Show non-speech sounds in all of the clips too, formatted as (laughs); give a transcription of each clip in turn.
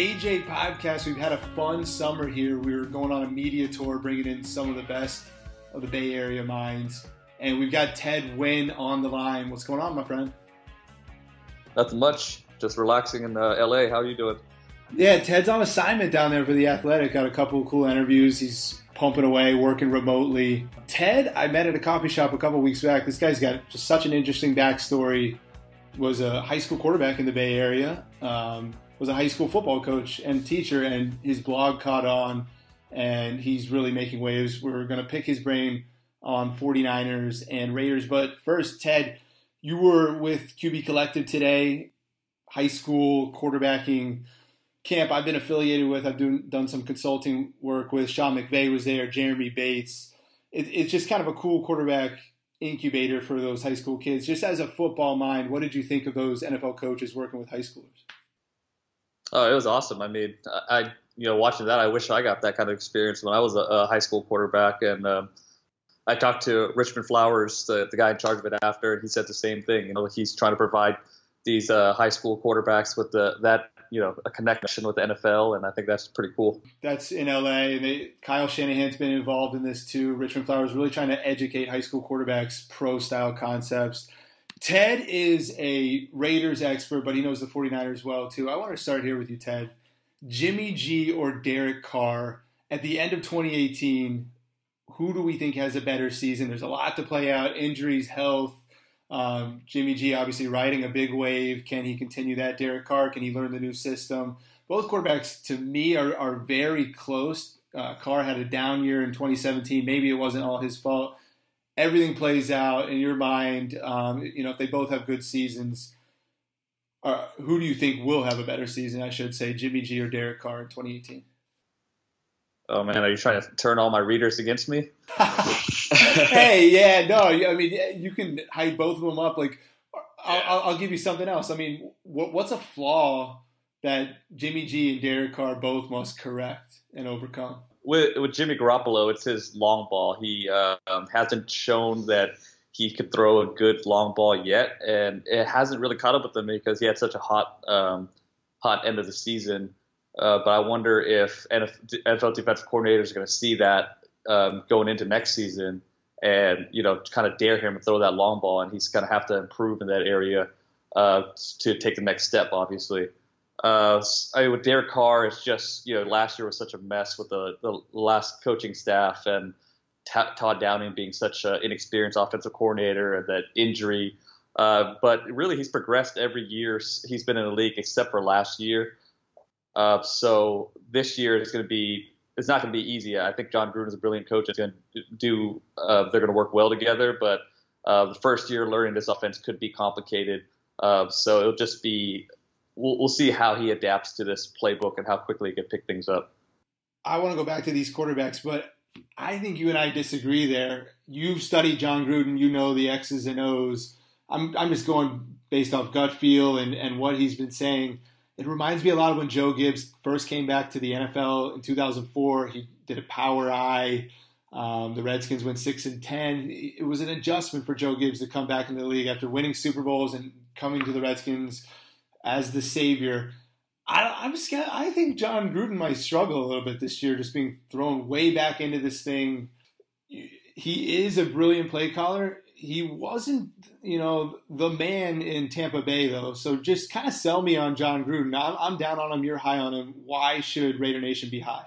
KJ Podcast. We've had a fun summer here. We were going on a media tour, bringing in some of the best of the Bay Area minds. And we've got Ted Nguyen on the line. What's going on, my friend? Nothing much. Just relaxing in uh, LA. How are you doing? Yeah, Ted's on assignment down there for the Athletic. Got a couple of cool interviews. He's pumping away, working remotely. Ted, I met at a coffee shop a couple weeks back. This guy's got just such an interesting backstory. Was a high school quarterback in the Bay Area. Um, was a high school football coach and teacher, and his blog caught on, and he's really making waves. We're going to pick his brain on 49ers and Raiders. But first, Ted, you were with QB Collective today, high school quarterbacking camp I've been affiliated with. I've done, done some consulting work with. Sean McVay was there, Jeremy Bates. It, it's just kind of a cool quarterback incubator for those high school kids. Just as a football mind, what did you think of those NFL coaches working with high schoolers? Oh, it was awesome. I mean, I you know watching that, I wish I got that kind of experience when I was a, a high school quarterback. And um, I talked to Richmond Flowers, the, the guy in charge of it after, and he said the same thing. You know, he's trying to provide these uh, high school quarterbacks with the that you know a connection with the NFL, and I think that's pretty cool. That's in LA. They, Kyle Shanahan's been involved in this too. Richmond Flowers really trying to educate high school quarterbacks pro style concepts. Ted is a Raiders expert, but he knows the 49ers well too. I want to start here with you, Ted. Jimmy G or Derek Carr at the end of 2018, who do we think has a better season? There's a lot to play out injuries, health. Um, Jimmy G obviously riding a big wave. Can he continue that? Derek Carr, can he learn the new system? Both quarterbacks, to me, are, are very close. Uh, Carr had a down year in 2017. Maybe it wasn't all his fault everything plays out in your mind. Um, you know, if they both have good seasons, uh, who do you think will have a better season? I should say, Jimmy G or Derek Carr in 2018. Oh man, are you trying to turn all my readers against me? (laughs) (laughs) hey, yeah, no. I mean, you can hype both of them up. Like, I'll, I'll give you something else. I mean, what, what's a flaw that Jimmy G and Derek Carr both must correct and overcome? With with Jimmy Garoppolo, it's his long ball. He um, hasn't shown that he could throw a good long ball yet, and it hasn't really caught up with him because he had such a hot um, hot end of the season. Uh, but I wonder if NFL defensive coordinators are going to see that um, going into next season and you know kind of dare him to throw that long ball, and he's going to have to improve in that area uh, to take the next step, obviously. Uh, I mean, with Derek Carr, it's just you know last year was such a mess with the, the last coaching staff and t- Todd Downing being such an inexperienced offensive coordinator and that injury. Uh, but really, he's progressed every year he's been in the league except for last year. Uh, so this year is going to be it's not going to be easy. I think Jon Gruden is a brilliant coach. It's going to do uh, they're going to work well together. But uh, the first year learning this offense could be complicated. Uh, so it'll just be we'll, we'll see how he adapts to this playbook and how quickly he can pick things up. I want to go back to these quarterbacks, but I think you and I disagree there. You've studied Jon Gruden, you know the X's and O's. I'm, I'm just going based off gut feel and, and what he's been saying. It reminds me a lot of when Joe Gibbs first came back to the NFL in 2004. He did a power I. Um, the Redskins went six and ten. It was an adjustment for Joe Gibbs to come back into the league after winning Super Bowls and coming to the Redskins as the savior. I, am scared. I think Jon Gruden might struggle a little bit this year, just being thrown way back into this thing. He is a brilliant play caller. He wasn't, you know, the man in Tampa Bay though. So just kind of sell me on Jon Gruden. I'm, I'm down on him. You're high on him. Why should Raider Nation be high?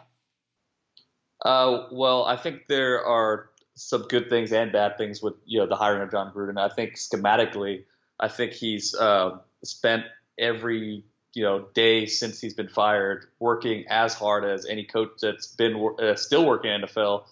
Uh, well, I think there are some good things and bad things with you know the hiring of Jon Gruden. I think schematically, I think he's uh, spent every you know day since he's been fired working as hard as any coach that's been uh, still working in NFL.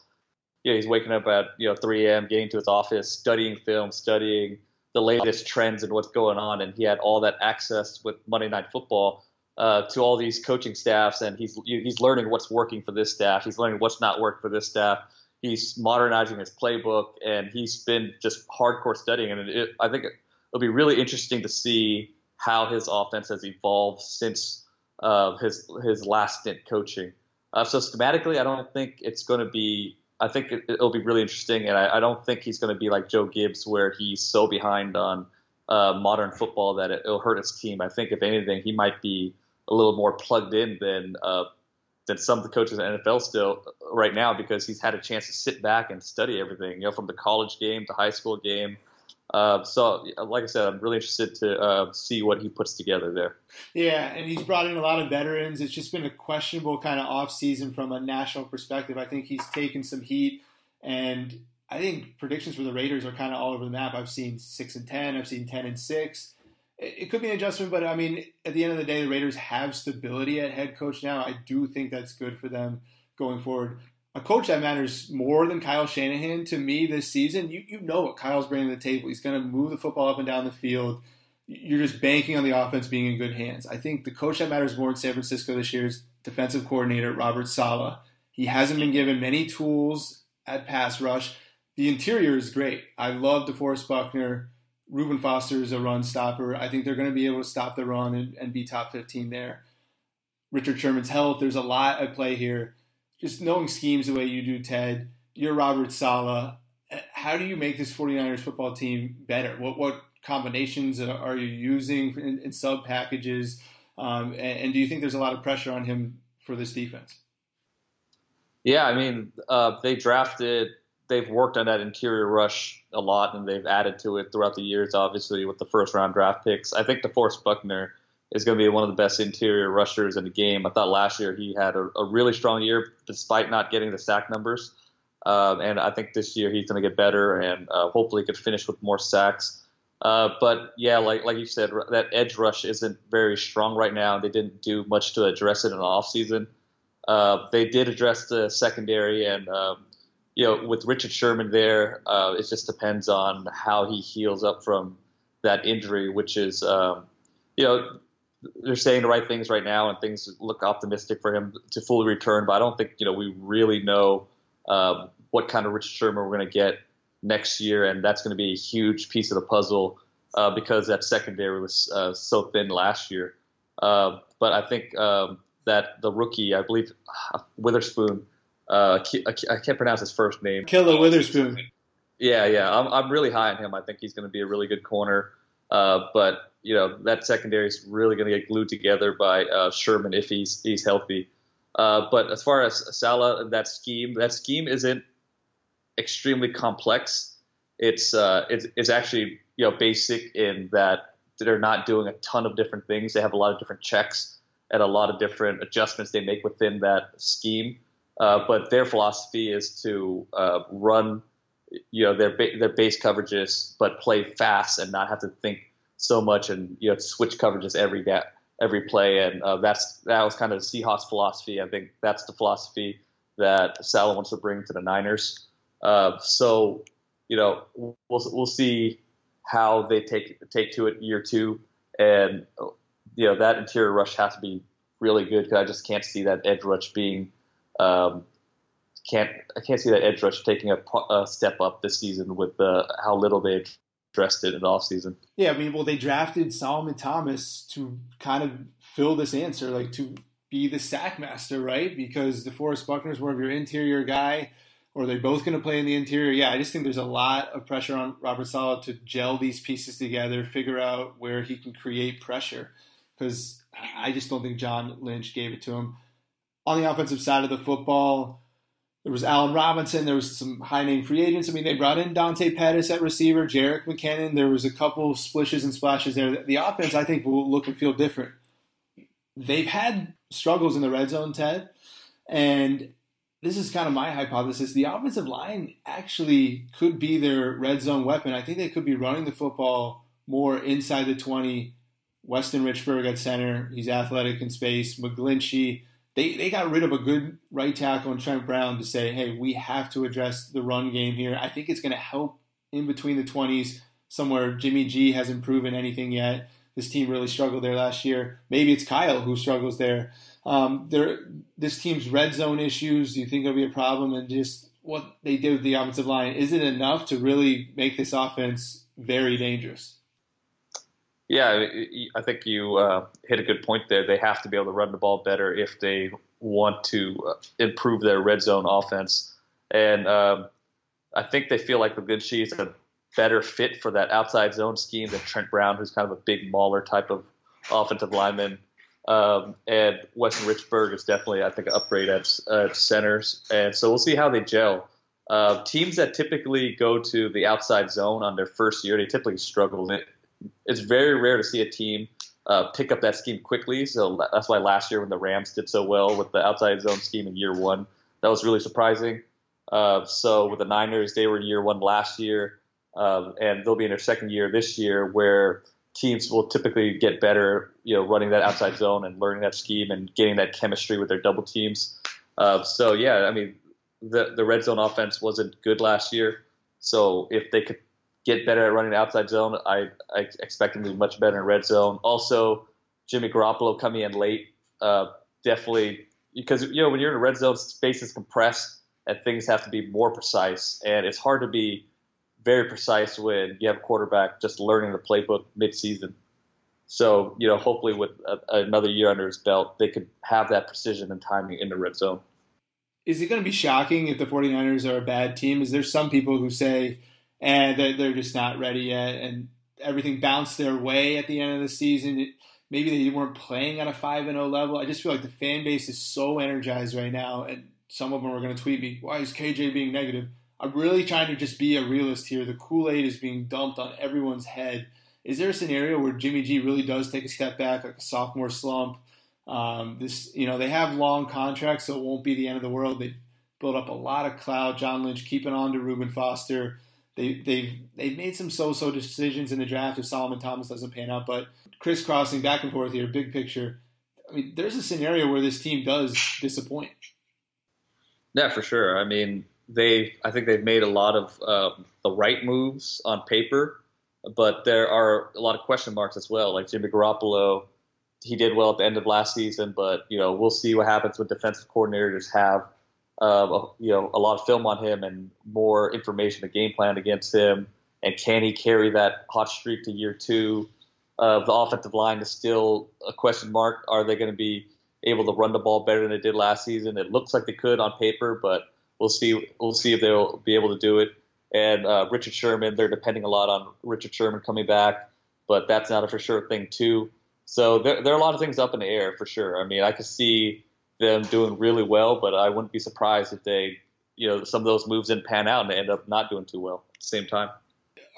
Yeah, he's waking up at you know 3 a.m., getting to his office, studying film, studying the latest trends and what's going on, and he had all that access with Monday Night Football uh, to all these coaching staffs, and he's he's learning what's working for this staff, he's learning what's not working for this staff. He's modernizing his playbook, and he's been just hardcore studying, and it, I think it'll be really interesting to see how his offense has evolved since uh, his his last stint coaching. Uh, so schematically, I don't think it's going to be. I think it, will be really interesting, and I, I don't think he's going to be like Joe Gibbs, where he's so behind on uh, modern football that it, will hurt his team. I think if anything, he might be a little more plugged in than uh, than some of the coaches in the NFL still right now because he's had a chance to sit back and study everything, you know, from the college game to high school game uh, so, like I said, I'm really interested to uh, see what he puts together there. Yeah, and he's brought in a lot of veterans. It's just been a questionable kind of off season from a national perspective. I think he's taken some heat, and I think predictions for the Raiders are kind of all over the map. I've seen six and ten. I've seen ten and six. It could be an adjustment, but I mean, at the end of the day, the Raiders have stability at head coach now. I do think that's good for them going forward a coach that matters more than Kyle Shanahan to me this season. You you know what Kyle's bringing to the table. He's going to move the football up and down the field. You're just banking on the offense being in good hands. I think the coach that matters more in San Francisco this year is defensive coordinator Robert Saleh. He hasn't been given many tools at pass rush. The interior is great. I love DeForest Buckner. Reuben Foster is a run stopper. I think they're going to be able to stop the run and, and be top 15 there. Richard Sherman's health, there's a lot at play here just knowing schemes the way you do, Ted, you're Robert Saleh. How do you make this 49ers football team better? What what combinations are you using in, in sub packages? Um, and, and, do you think there's a lot of pressure on him for this defense? Yeah, I mean, uh, they drafted, they've worked on that interior rush a lot, and they've added to it throughout the years, obviously, with the first round draft picks. I think DeForest Buckner is going to be one of the best interior rushers in the game. I thought last year he had a, a really strong year despite not getting the sack numbers. Um, and I think this year he's going to get better and uh, hopefully could finish with more sacks. Uh, but yeah, like like you said, that edge rush isn't very strong right now. They didn't do much to address it in the offseason. Uh, they did address the secondary, and um, you know, with Richard Sherman there, uh, it just depends on how he heals up from that injury, which is, um, you know, they're saying the right things right now, and things look optimistic for him to fully return. But I don't think you know we really know um, what kind of Richard Sherman we're going to get next year, and that's going to be a huge piece of the puzzle uh, because that secondary was uh, so thin last year. Uh, but I think um, that the rookie, I believe uh, Witherspoon, uh, I can't pronounce his first name. Ahkello Witherspoon. Yeah, yeah, I'm, I'm really high on him. I think he's going to be a really good corner. Uh, but you know that secondary is really going to get glued together by uh, Sherman if he's he's healthy. Uh, but as far as Saleh and that scheme, that scheme isn't extremely complex. It's uh, it's, it's actually you know basic in that they're not doing a ton of different things. They have a lot of different checks and a lot of different adjustments they make within that scheme. Uh, but their philosophy is to uh, run, you know, their ba- their base coverages, but play fast and not have to think so much and you know switch coverages every every play. And uh, that's that was kind of Seahawks philosophy. I think that's the philosophy that Saleh wants to bring to the Niners. Uh, so you know we'll we'll see how they take take to it year two, and you know that interior rush has to be really good because I just can't see that edge rush being um, can't I can't see that edge rush taking a, a step up this season with the, how little they addressed it in the offseason. Yeah, I mean, well, they drafted Solomon Thomas to kind of fill this answer, like to be the sack master, right? Because DeForest Buckner is more of your interior guy or they're both going to play in the interior. Yeah, I just think there's a lot of pressure on Robert Saleh to gel these pieces together, figure out where he can create pressure. Because I just don't think John Lynch gave it to him. On the offensive side of the football, there was Allen Robinson. There was some high name free agents. I mean, they brought in Dante Pettis at receiver, Jerick McKinnon. There was a couple splishes and splashes there. The offense, I think, will look and feel different. They've had struggles in the red zone, Ted, and this is kind of my hypothesis. The offensive line actually could be their red zone weapon. I think they could be running the football more inside the 20. Weston Richburg at center. He's athletic in space. McGlinchey. They, they got rid of a good right tackle and Trent Brown to say, hey, we have to address the run game here. I think it's going to help in between the 20s somewhere Jimmy G hasn't proven anything yet. This team really struggled there last year. Maybe it's Kyle who struggles there. Um, there, this team's red zone issues. Do you think it'll be a problem? And just what they did with the offensive line is it enough to really make this offense very dangerous? Yeah, I think you uh, hit a good point there. They have to be able to run the ball better if they want to uh, improve their red zone offense. And um, I think they feel like McGlinchey is a better fit for that outside zone scheme than Trent Brown, who's kind of a big mauler type of offensive lineman. Um, and Weston Richburg is definitely, I think, an upgrade at, at centers. And so we'll see how they gel. Uh, teams that typically go to the outside zone on their first year, they typically struggle. It, it's very rare to see a team uh, pick up that scheme quickly. So that's why last year when the Rams did so well with the outside zone scheme in year one, that was really surprising. Uh, so with the Niners, they were in year one last year, um, and they'll be in their second year this year, where teams will typically get better, you know, running that outside zone and learning that scheme and getting that chemistry with their double teams. Uh, so yeah, I mean, the the red zone offense wasn't good last year. So if they could get better at running the outside zone, I, I expect him to be much better in red zone. Also, Jimmy Garoppolo coming in late, uh, definitely because you know when you're in a red zone, space is compressed and things have to be more precise, and it's hard to be very precise when you have a quarterback just learning the playbook midseason. So, you know, hopefully with a, another year under his belt, they could have that precision and timing in the red zone. Is it going to be shocking if the 49ers are a bad team? Is there some people who say, and eh, they're just not ready yet, and everything bounced their way at the end of the season? Maybe they weren't playing at a 5 0 level. I just feel like the fan base is so energized right now, and some of them are going to tweet me, why is KJ being negative? I'm really trying to just be a realist here. The Kool Aid is being dumped on everyone's head. Is there a scenario where Jimmy G really does take a step back, like a sophomore slump? Um, this, you know, they have long contracts, so it won't be the end of the world. They've built up a lot of cloud. John Lynch keeping on to Reuben Foster. They, they've they've made some so-so decisions in the draft if Solomon Thomas doesn't pan out, but crisscrossing back and forth here, big picture. I mean, there's a scenario where this team does disappoint. Yeah, for sure. I mean, they I think they've made a lot of um, the right moves on paper, but there are a lot of question marks as well. Like Jimmy Garoppolo, he did well at the end of last season, but you know we'll see what happens when defensive coordinators have uh, you know a lot of film on him and more information, a game plan against him, and can he carry that hot streak to year two? Uh, the offensive line is still a question mark. Are they going to be able to run the ball better than they did last season? It looks like they could on paper, but We'll see. We'll see if they'll be able to do it. And uh, Richard Sherman, they're depending a lot on Richard Sherman coming back. but that's not a for sure thing too. So there, there are a lot of things up in the air for sure. I mean, I could see them doing really well, but I wouldn't be surprised if they, you know, some of those moves didn't pan out and they end up not doing too well at the same time.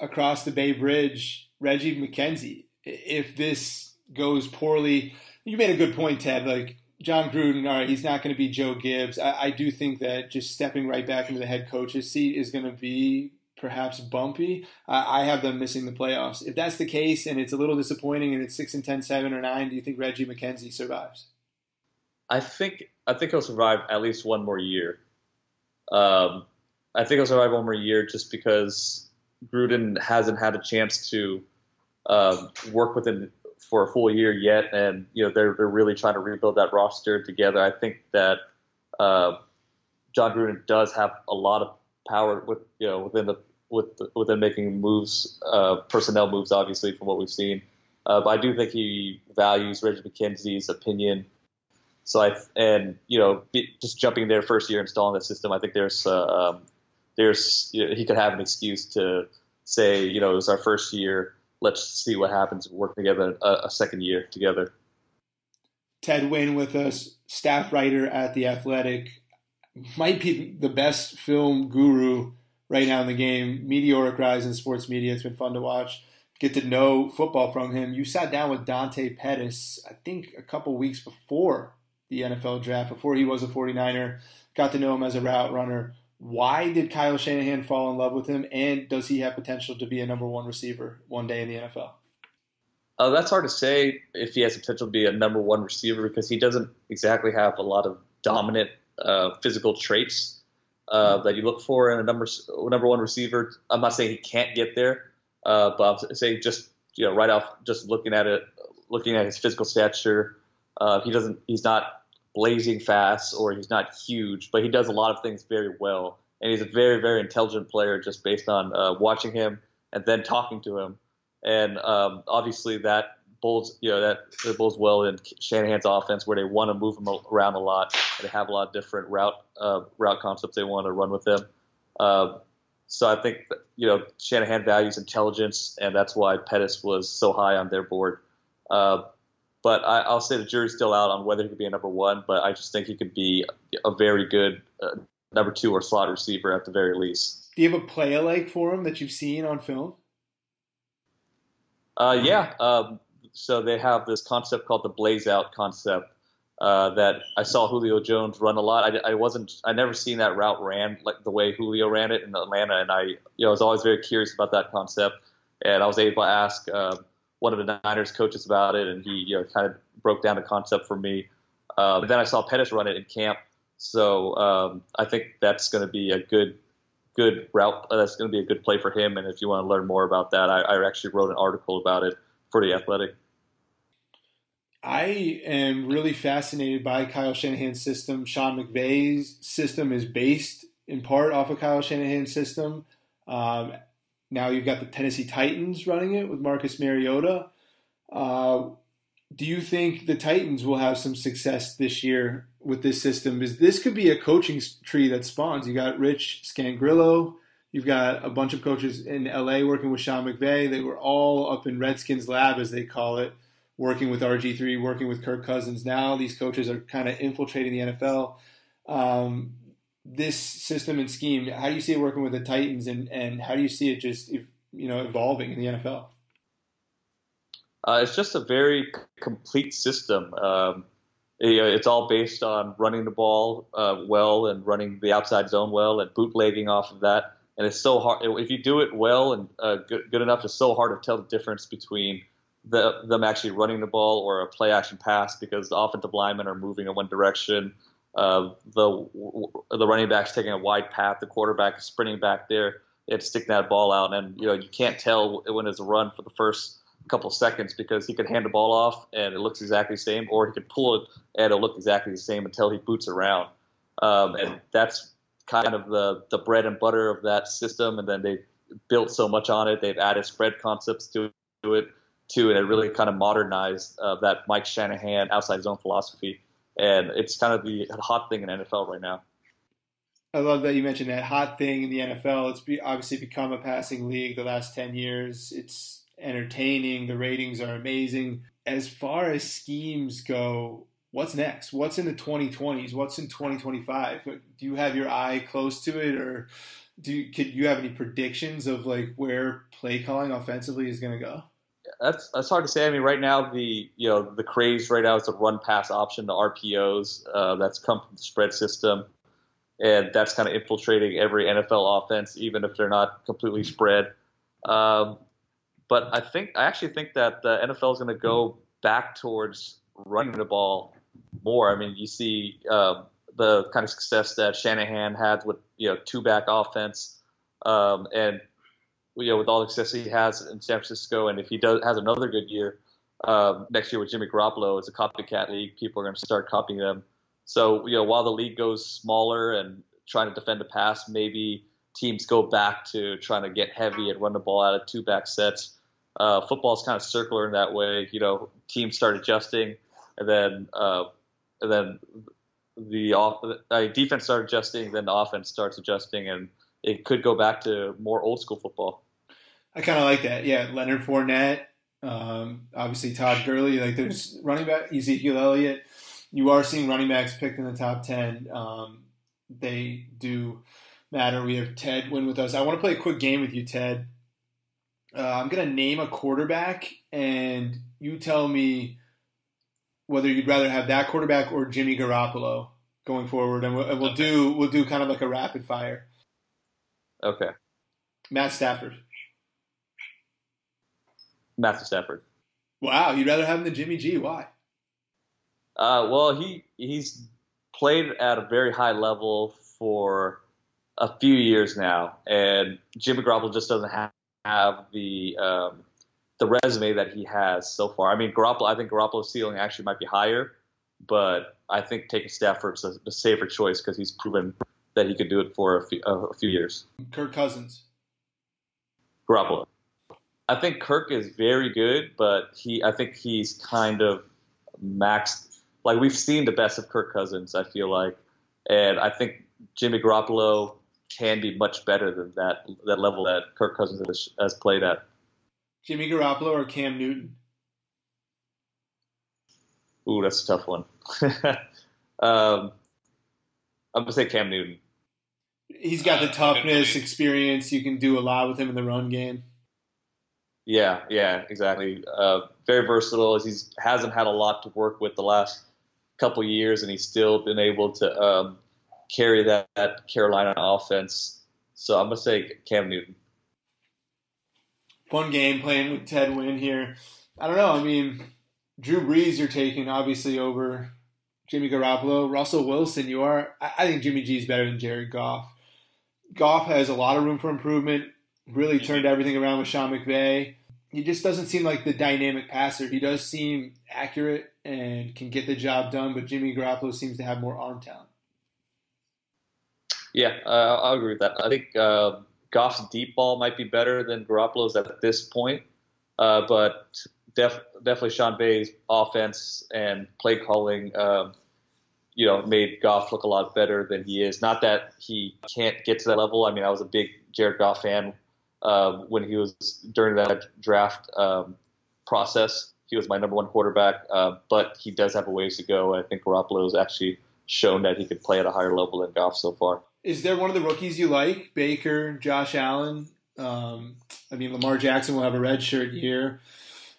Across the Bay Bridge, Reggie McKenzie. If this goes poorly, you made a good point, Ted. Like Jon Gruden, all right, he's not going to be Joe Gibbs. I, I, do think that just stepping right back into the head coach's seat is going to be perhaps bumpy. I, have them missing the playoffs. If that's the case, and it's a little disappointing, and it's six and 10, 7 or nine, do you think Reggie McKenzie survives? I think I think he'll survive at least one more year. Um, I think he'll survive one more year just because Gruden hasn't had a chance to um, work with him for a full year yet, and you know they're they're really trying to rebuild that roster together. I think that uh, Jon Gruden does have a lot of power with you know within the with within making moves, uh, personnel moves, obviously from what we've seen. Uh, but I do think he values Reggie McKenzie's opinion. So I and you know just jumping there first year installing the system, I think there's uh, um, there's you know, he could have an excuse to say you know it was our first year let's see what happens working together a, a second year together. Ted Nguyen with us, staff writer at The Athletic, might be the best film guru right now in the game. Meteoric rise in sports media. It's been fun to watch. Get to know football from him. You sat down with Dante Pettis, I think a couple weeks before the NFL draft, before he was a 49er. Got to know him as a route runner. Why did Kyle Shanahan fall in love with him, and does he have potential to be a number one receiver one day in the NFL? Uh, that's hard to say if he has potential to be a number one receiver because he doesn't exactly have a lot of dominant uh, physical traits uh, that you look for in a number number one receiver. I'm not saying he can't get there, uh, but I'm saying just you know right off just looking at it, looking at his physical stature, uh, he doesn't he's not blazing fast or he's not huge, but he does a lot of things very well. And he's a very, very intelligent player just based on uh, watching him and then talking to him. And um, obviously that bulls, you know, that, bulls well in Shanahan's offense where they want to move him around a lot. And they have a lot of different route uh, route concepts they want to run with him. Uh, so I think you know Shanahan values intelligence, and that's why Pettis was so high on their board. Uh, but I, will say the jury's still out on whether he could be a number one. But I just think he could be a very good uh, number two or slot receiver at the very least. Do you have a play alike for him that you've seen on film? Uh, yeah. Um, so they have this concept called the blaze out concept uh, that I saw Julio Jones run a lot. I, I, wasn't, I never seen that route ran like the way Julio ran it in Atlanta, and I, you know, was always very curious about that concept. And I was able to ask. Uh, one of the Niners coaches about it, and he you know kind of broke down the concept for me. Uh, then I saw Pettis run it in camp, so um, I think that's going to be a good good route. Uh, that's going to be a good play for him. And if you want to learn more about that, I, I actually wrote an article about it for the Athletic. I am really fascinated by Kyle Shanahan's system. Sean McVay's system is based in part off of Kyle Shanahan's system. Um, now you've got the Tennessee Titans running it with Marcus Mariota. Uh, do you think the Titans will have some success this year with this system? Is this could be a coaching tree that spawns. You got Rich Scangarello. You've got a bunch of coaches in LA working with Sean McVay. They were all up in Redskins lab, as they call it, working with RG3, working with Kirk Cousins. Now these coaches are kind of infiltrating the NFL. Um, this system and scheme, how do you see it working with the Titans, and, and how do you see it just you know evolving in the NFL? Uh, it's just a very complete system. Um, it, it's all based on running the ball uh, well and running the outside zone well and bootlegging off of that. And it's so hard if you do it well and uh, good, good, enough. It's so hard to tell the difference between the, them actually running the ball or a play action pass because the offensive linemen are moving in one direction uh, the the running back's taking a wide path, the quarterback is sprinting back there, they have to stick that ball out, and you know you can't tell when it's a run for the first couple seconds because he could hand the ball off and it looks exactly the same, or he could pull it and it'll look exactly the same until he boots around, um, and that's kind of the the bread and butter of that system. And then they built so much on it, they've added spread concepts to it too, and it really kind of modernized uh, that Mike Shanahan outside zone philosophy and it's kind of the hot thing in NFL right now. I love that you mentioned that hot thing in the NFL. It's be, obviously become a passing league the last ten years. It's entertaining. The ratings are amazing. As far as schemes go, what's next? What's in the 2020s? What's in 2025? Do you have your eye close to it, or do you, could you have any predictions of like where play calling offensively is going to go? That's that's hard to say. I mean, right now the you know the craze right now is the run pass option, the RPOs. Uh, that's come from the spread system, and that's kind of infiltrating every NFL offense, even if they're not completely spread. Um, but I think I actually think that the NFL is going to go back towards running the ball more. I mean, you see uh, the kind of success that Shanahan had with you know two back offense, um, and you know with all the success he has in San Francisco, and if he does has another good year um, next year with Jimmy Garoppolo, it's a copycat league. People are going to start copying them. So you know while the league goes smaller and trying to defend the pass, maybe teams go back to trying to get heavy and run the ball out of two back sets. Uh, football is kind of circular in that way. You know, teams start adjusting, and then uh, and then the off, uh, defense starts adjusting, then the offense starts adjusting, and it could go back to more old school football. I kind of like that. Yeah, Leonard Fournette, um, obviously Todd Gurley. Like there's running back Ezekiel Elliott. You are seeing running backs picked in the top ten. Um, they do matter. We have Ted Nguyen with us. I want to play a quick game with you, Ted. Uh, I'm gonna name a quarterback, and you tell me whether you'd rather have that quarterback or Jimmy Garoppolo going forward, and we'll, and we'll okay. do we'll do kind of like a rapid fire. Okay. Matt Stafford. Matthew Stafford. Wow, you'd rather have him than Jimmy G? Why? Uh, well, he he's played at a very high level for a few years now, and Jimmy Garoppolo just doesn't have, have the um, the resume that he has so far. I mean, Garoppolo. I think Garoppolo's ceiling actually might be higher, but I think taking Stafford's a, a safer choice because he's proven that he could do it for a few, a few years. Kirk Cousins. Garoppolo. I think Kirk is very good, but he. I think he's kind of maxed. Like we've seen the best of Kirk Cousins. I feel like, and I think Jimmy Garoppolo can be much better than that that level that Kirk Cousins has, has played at. Jimmy Garoppolo or Cam Newton? Ooh, that's a tough one. (laughs) um, I'm gonna say Cam Newton. He's got the toughness, experience. You can do a lot with him in the run game. Yeah, yeah, exactly. Uh, very versatile. He hasn't had a lot to work with the last couple years, and he's still been able to um, carry that, that Carolina offense. So I'm gonna say Cam Newton fun game playing with Ted Nguyen here. I don't know. I mean, Drew Brees you're taking obviously over Jimmy Garoppolo. Russell Wilson, you are. I think Jimmy G is better than Jared Goff. Goff has a lot of room for improvement. Really turned everything around with Sean McVay. He just doesn't seem like the dynamic passer. He does seem accurate and can get the job done, but Jimmy Garoppolo seems to have more arm talent. Yeah, uh, I'll agree with that. I think uh, Goff's deep ball might be better than Garoppolo's at this point, uh, but def- definitely Sean Bay's offense and play calling, um, you know, made Goff look a lot better than he is. Not that he can't get to that level. I mean, I was a big Jared Goff fan uh, when he was during that draft um, process. He was my number one quarterback, uh, but he does have a ways to go. I think Garoppolo has actually shown that he could play at a higher level than Goff so far. Is there one of the rookies you like? Baker, Josh Allen. Um, I mean, Lamar Jackson will have a red shirt year.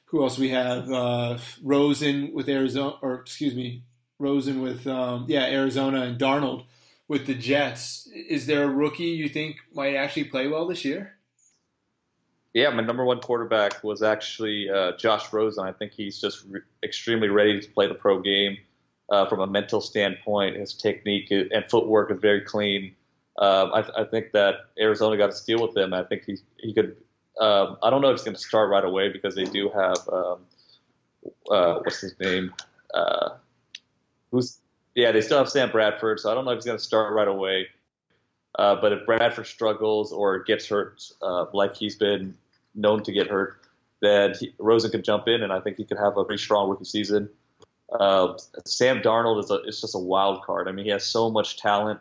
Who else we have? Uh, Rosen with Arizona, or excuse me, Rosen with um, yeah Arizona and Darnold with the Jets. Is there a rookie you think might actually play well this year? Yeah, my number one quarterback was actually uh, Josh Rosen. I think he's just re- extremely ready to play the pro game uh, from a mental standpoint. His technique and footwork is very clean. Um, I, I, think that Arizona got a steal with him. I think he he could. Um, I don't know if he's going to start right away because they do have um, uh, what's his name? Uh, who's yeah? They still have Sam Bradford, so I don't know if he's going to start right away. Uh, but if Bradford struggles or gets hurt, like he's been known to get hurt, then he, Rosen could jump in, and I think he could have a pretty strong rookie season. Uh, Sam Darnold is, a, is just a wild card. I mean, he has so much talent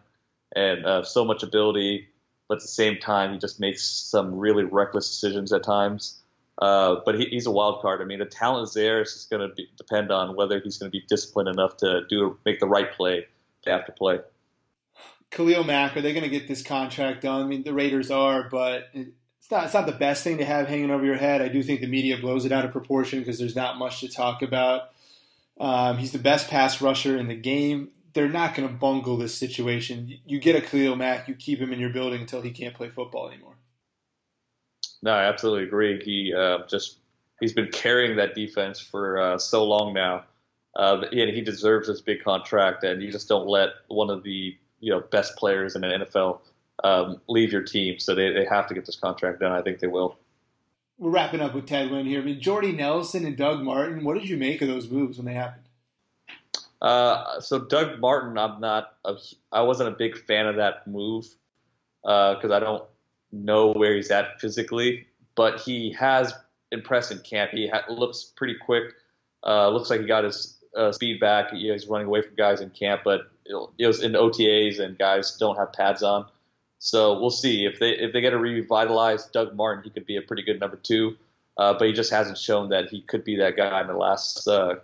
and uh, so much ability, but at the same time, he just makes some really reckless decisions at times. Uh, but he, he's a wild card. I mean, the talent is there. It's just going to depend on whether he's going to be disciplined enough to do make the right play after play. Khalil Mack, are they going to get this contract done? I mean, the Raiders are, but it's not it's not the best thing to have hanging over your head. I do think the media blows it out of proportion because there's not much to talk about. Um, he's the best pass rusher in the game. They're not going to bungle this situation. You get a Khalil Mack, you keep him in your building until he can't play football anymore. No, I absolutely agree. He uh, just he's been carrying that defense for uh, so long now. Uh, and he deserves this big contract, and you just don't let one of the you know best players in the NFL um, leave your team. So they, they have to get this contract done. I think they will. We're wrapping up with Ted Nguyen here. I mean, Jordy Nelson and Doug Martin. What did you make of those moves when they happened? Uh, so Doug Martin, I'm not. A, I wasn't a big fan of that move because uh, I don't know where he's at physically, but he has impressed in camp. He ha- looks pretty quick. Uh, looks like he got his uh, speed back. You know, he's running away from guys in camp, but it was in OTAs and guys don't have pads on. So we'll see if they if they get a revitalized Doug Martin, he could be a pretty good number two. Uh, but he just hasn't shown that he could be that guy in the last uh,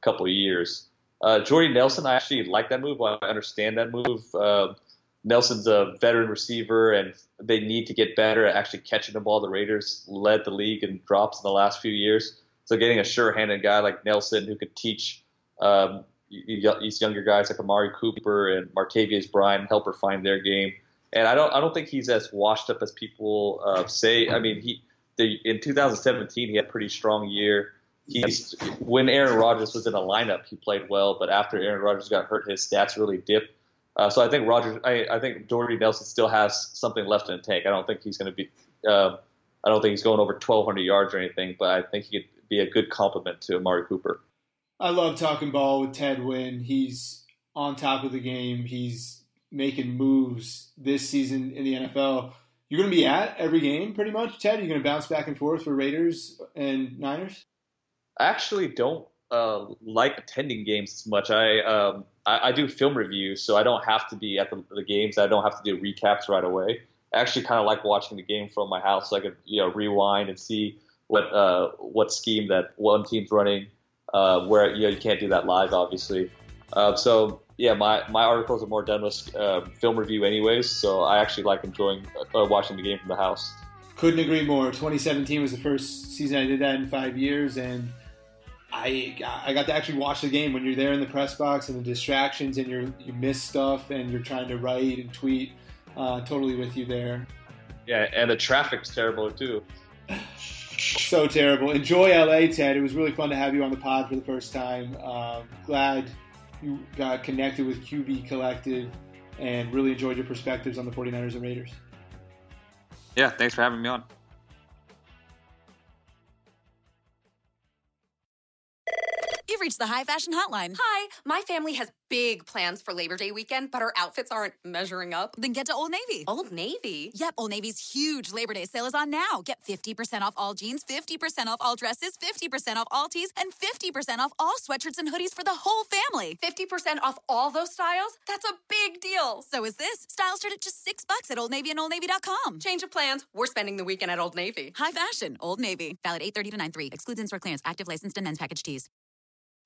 couple of years. Uh, Jordy Nelson, I actually like that move. I understand that move. Uh, Nelson's a veteran receiver, and they need to get better at actually catching the ball. The Raiders led the league in drops in the last few years. So getting a sure-handed guy like Nelson who could teach um, these younger guys like Amari Cooper and Martavis Bryant help her find their game. And I don't I don't think he's as washed up as people uh, say. I mean, he the, in 2017 he had a pretty strong year. He's when Aaron Rodgers was in a lineup, he played well, but after Aaron Rodgers got hurt, his stats really dipped. Uh, so I think Rodgers, I, I think Jordy Nelson still has something left in the tank. I don't think he's going to be, uh, I don't think he's going over 1,200 yards or anything, but I think he could be a good complement to Amari Cooper. I love talking ball with Ted Nguyen. He's on top of the game. He's making moves this season in the NFL. You're going to be at every game pretty much, Ted? You're going to bounce back and forth for Raiders and Niners? I actually don't uh, like attending games as much. I, um, I, I do film reviews, so I don't have to be at the, the games. I don't have to do recaps right away. I actually kind of like watching the game from my house, so I could you know rewind and see what uh, what scheme that one team's running uh, where you know you can't do that live, obviously. Uh, so yeah, my, my articles are more done with uh, film review, anyways. So I actually like enjoying uh, watching the game from the house. Couldn't agree more. 2017 was the first season I did that in five years, and I I got to actually watch the game when you're there in the press box and the distractions and you you miss stuff and you're trying to write and tweet. Uh, totally with you there. Yeah, and the traffic's terrible too (laughs) so terrible. Enjoy LA, Ted. It was really fun to have you on the pod for the first time. Um, glad you got connected with QB Collective and really enjoyed your perspectives on the 49ers and Raiders. Yeah, thanks for having me on. You've reached the high fashion hotline. Hi, my family has big plans for Labor Day weekend, but our outfits aren't measuring up. Then get to Old Navy. Old Navy? Yep, Old Navy's huge Labor Day sale is on now. Get 50% off all jeans, 50% off all dresses, 50% off all tees, and 50% off all sweatshirts and hoodies for the whole family. 50% off all those styles? That's a big deal. So is this. Styles start at just six bucks at Old Navy and OldNavy.com. Change of plans. We're spending the weekend at Old Navy. High fashion, Old Navy. Valid 830 to 93. Excludes in-store clearance. Active licensed and men's package tees.